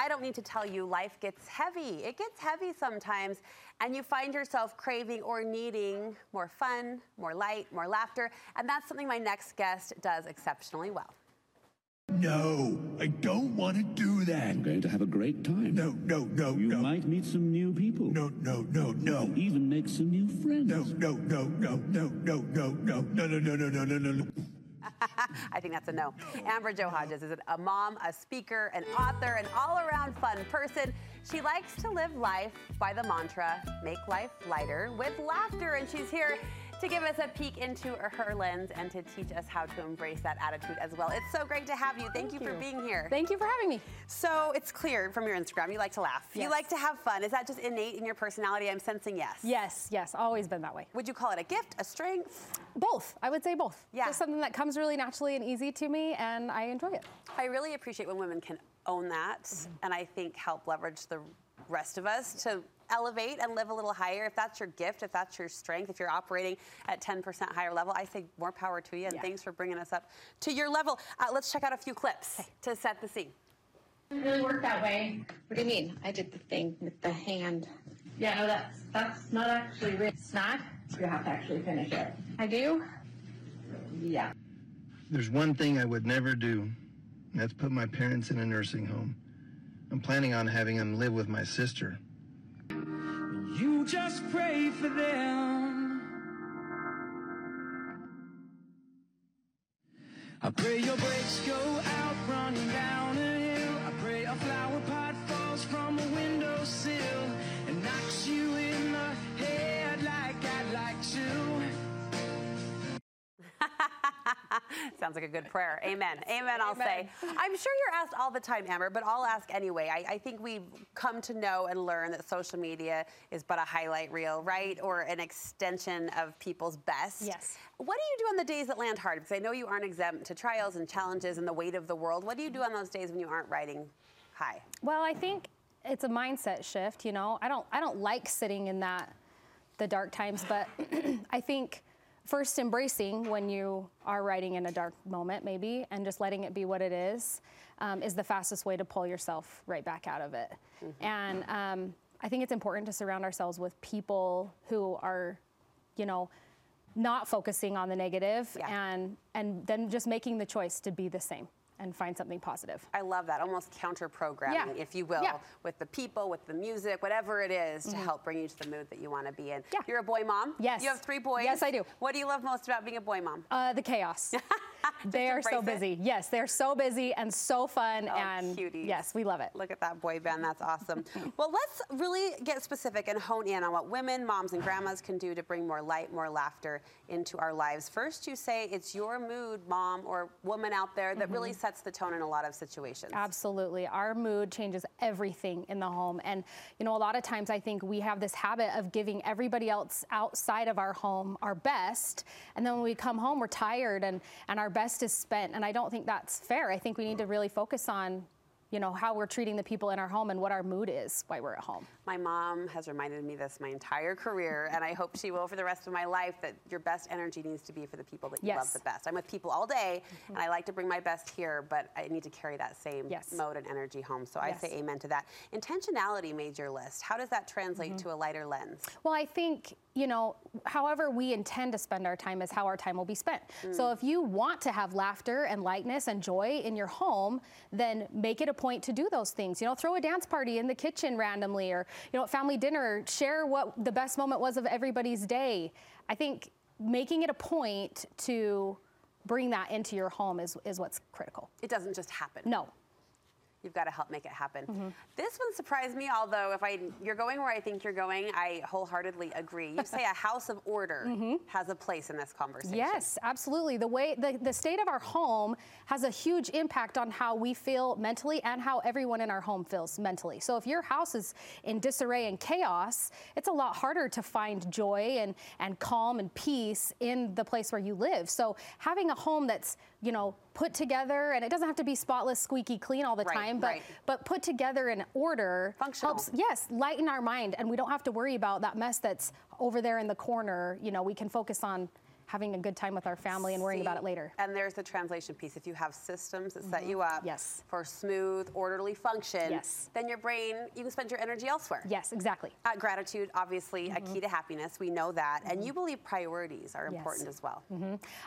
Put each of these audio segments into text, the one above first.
I don't need to tell you, life gets heavy. It gets heavy sometimes, and you find yourself craving or needing more fun, more light, more laughter. And that's something my next guest does exceptionally well. No, I don't want to do that. I'm going to have a great time. No, no, no, You no. You might meet some new people. No, no, no, no. You Even make some new friends. No, no, no, no, no, no, no, no, no, no, no, no, no, no, no, no. I think that's a no. Amber Jo Hodges is a mom, a speaker, an author, an all around fun person. She likes to live life by the mantra make life lighter with laughter. And she's here to give us a peek into her lens and to teach us how to embrace that attitude as well. It's so great to have you. Thank, you, for being here. Thank you for having me. so it's clear from your Instagram you like to laugh. You like to have fun. Is that just innate in your personality? I'm sensing yes. Yes, yes, always been that way. Would you call it a gift, a strength? Both, I would say both. Yeah. Just something that comes really naturally and easy to me, and I enjoy it. I really appreciate when women can own that Mm-hmm. and I think help leverage the rest of us to elevate and live a little higher. If that's your gift, if that's your strength, if you're operating at 10% higher level, I say more power to you and Yeah. thanks for bringing us up to your level. Uh, let's check out a few clips to set the scene. Doesn't really work that way. What do you mean? I did the thing with the hand. Yeah, no, that's that's not actually written. It's not? You have to actually finish it. I do? Yeah. There's one thing I would never do, and that's put my parents in a nursing home. I'm planning on having them live with my sister. You just pray for them. I pray your brakes go out running down a hill. I pray a flower pot falls from a windowsill and knocks you in the head Sounds like a good prayer. Amen. Amen, I'll say. I'm sure you're asked all the time, Amber, but I'll ask anyway. I, I think we've come to know and learn that social media is but a highlight reel, right? Or an extension of people's best. Yes. What do you do on the days that land hard? Because I know you aren't exempt to trials and challenges and the weight of the world. What do you do on those days when you aren't riding high? Well, I think it's a mindset shift. You know, I don't, I don't like sitting in that, the dark times, but I think first embracing when you are writing in a dark moment, maybe, and just letting it be what it is, um, is the fastest way to pull yourself right back out of it. And um, I think it's important to surround ourselves with people who are, you know, not focusing on the negative Yeah. and and then just making the choice to be the same and find something positive. I love that, almost counter programming, Yeah. if you will, Yeah. Mm-hmm. with the people, with the music, whatever it is, to help bring you to the mood that you want to be in. Yeah. You're a boy mom. Yes. You have three boys. Yes, I do. What do you love most about being a boy mom? Uh, the chaos. they are so embrace it. busy. Yes, they're so busy and so fun. Oh, and cuties. yes, we love it. Look at that boy band. That's awesome. well, let's really get specific and hone in on what women, moms, and grandmas can do to bring more light, more laughter into our lives. First, you say it's your mood, mom or woman out there, that really Mm-hmm. sets the tone in a lot of situations. Absolutely. Our mood changes everything in the home. And, you know, a lot of times I think we have this habit of giving everybody else outside of our home our best. And then when we come home, we're tired and, and our best is spent. And I don't think that's fair. I think we need to really focus on, you know, how we're treating the people in our home and what our mood is while we're at home. My mom has reminded me this my entire career, and I hope she will for the rest of my life that your best energy needs to be for the people that you love Yes. Mm-hmm. the best. I'm with people all day, and I like to bring my best here, but I need to carry that same Yes. mode and energy home. So I Yes. say amen to that. Intentionality made your list. How does that translate Mm-hmm. to a lighter lens? Well, I think, you know, however we intend to spend our time is how our time will be spent. Mm. So if you want to have laughter and lightness and joy in your home, then make it a point to do those things. You know, throw a dance party in the kitchen randomly or, you know, at family dinner, share what the best moment was of everybody's day. I think making it a point to bring that into your home is, is what's critical. It doesn't just happen. No. You've got to help make it happen. Mm-hmm. This one surprised me, although if I you're going where I think you're going, I wholeheartedly agree. You say a house of order has a place in this conversation. Mm-hmm. Yes, absolutely. The way the, the state of our home has a huge impact on how we feel mentally and how everyone in our home feels mentally. So if your house is in disarray and chaos, it's a lot harder to find joy and, and calm and peace in the place where you live. So having a home that's, you know, put together and it doesn't have to be spotless, squeaky clean all the Right, time, but right. but put together in order Functional. helps yes, lighten our mind and we don't have to worry about that mess that's over there in the corner. You know, we can focus on having a good time with our family and worrying about it later. And there's the translation piece. If you have systems that set you up Mm-hmm. Yes. for smooth, orderly function, Yes. then your brain, you can spend your energy elsewhere. Yes, exactly. Uh, gratitude, obviously, a key to happiness. We know that. And you believe priorities are Mm-hmm. Yes. important as well.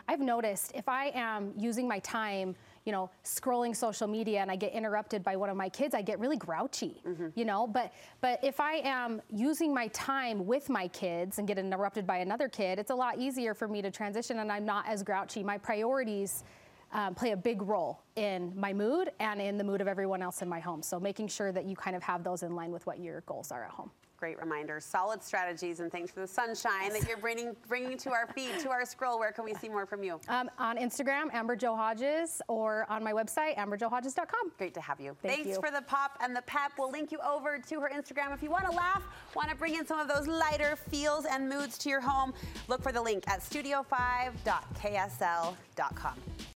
I've noticed if I am using my time, you know, scrolling social media and I get interrupted by one of my kids, I get really grouchy, you know. But but if I am using my time with my kids and get interrupted by another kid, it's a lot easier for me to transition and I'm not as grouchy. My priorities um, play a big role in my mood and in the mood of everyone else in my home. So making sure that you kind of have those in line with what your goals are at home. Great reminder. Solid strategies, and thanks for the sunshine that you're bringing, bringing to our feed, to our scroll. Where can we see more from you? Um, on Instagram, Amber Jo Hodges, or on my website, amberjohodges.com. Great to have you. Thank Thanks you. for the pop and the pep. We'll link you over to her Instagram if you want to laugh, want to bring in some of those lighter feels and moods to your home. Look for the link at studio5.ksl.com.